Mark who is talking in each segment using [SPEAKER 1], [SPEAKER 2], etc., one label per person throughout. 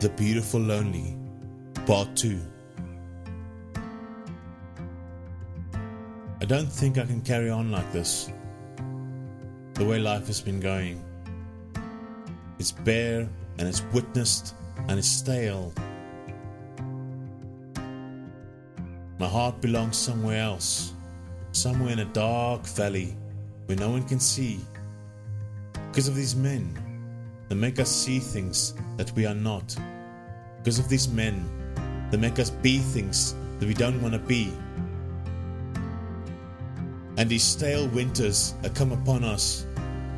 [SPEAKER 1] The Beautiful Lonely, Part 2. I don't think I can carry on like this. The way life has been going. It's bare and it's witnessed and it's stale. My heart belongs somewhere else, somewhere in a dark valley where no one can see. Because of these men that make us see things that we are not. Because of these men that make us be things that we don't want to be. And these stale winters that come upon us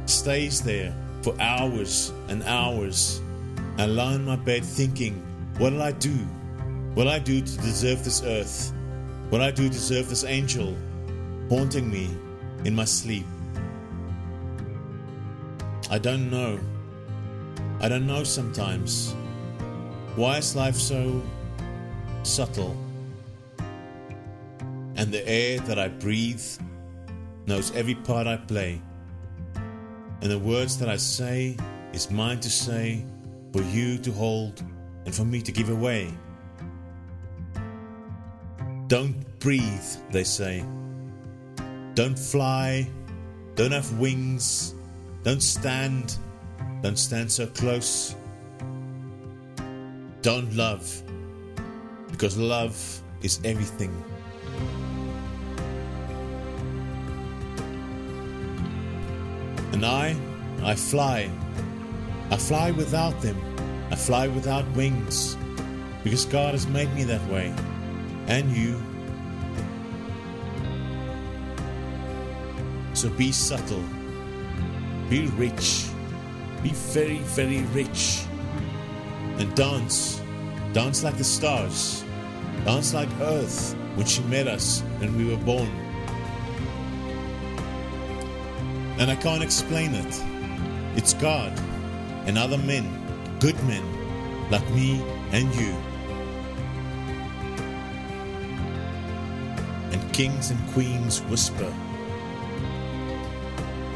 [SPEAKER 1] stays there for hours and hours. I lie in my bed thinking, what will I do? What will I do to deserve this earth? What will I do to deserve this angel haunting me in my sleep? I don't know. I don't know sometimes. Why is life so subtle? And the air that I breathe knows every part I play. And the words that I say is mine to say, for you to hold, and for me to give away. Don't breathe, they say. Don't fly. Don't have wings. Don't stand. Don't stand so close. Don't love. Because love is everything. And I, I fly. I fly without them. I fly without wings. Because God has made me that way. And you. So be subtle. Be rich. Be very, very rich. And dance. Dance like the stars. Dance like Earth when she met us when we were born. And I can't explain it. It's God and other men, good men, like me and you. And kings and queens whisper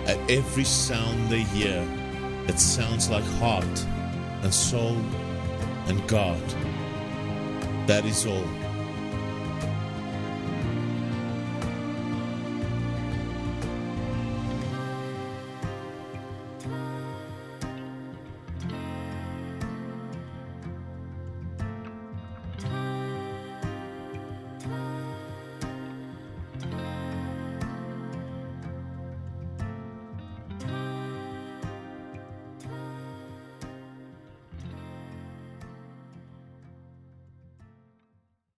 [SPEAKER 1] at every sound they hear that sounds like heart and soul and God. That is all.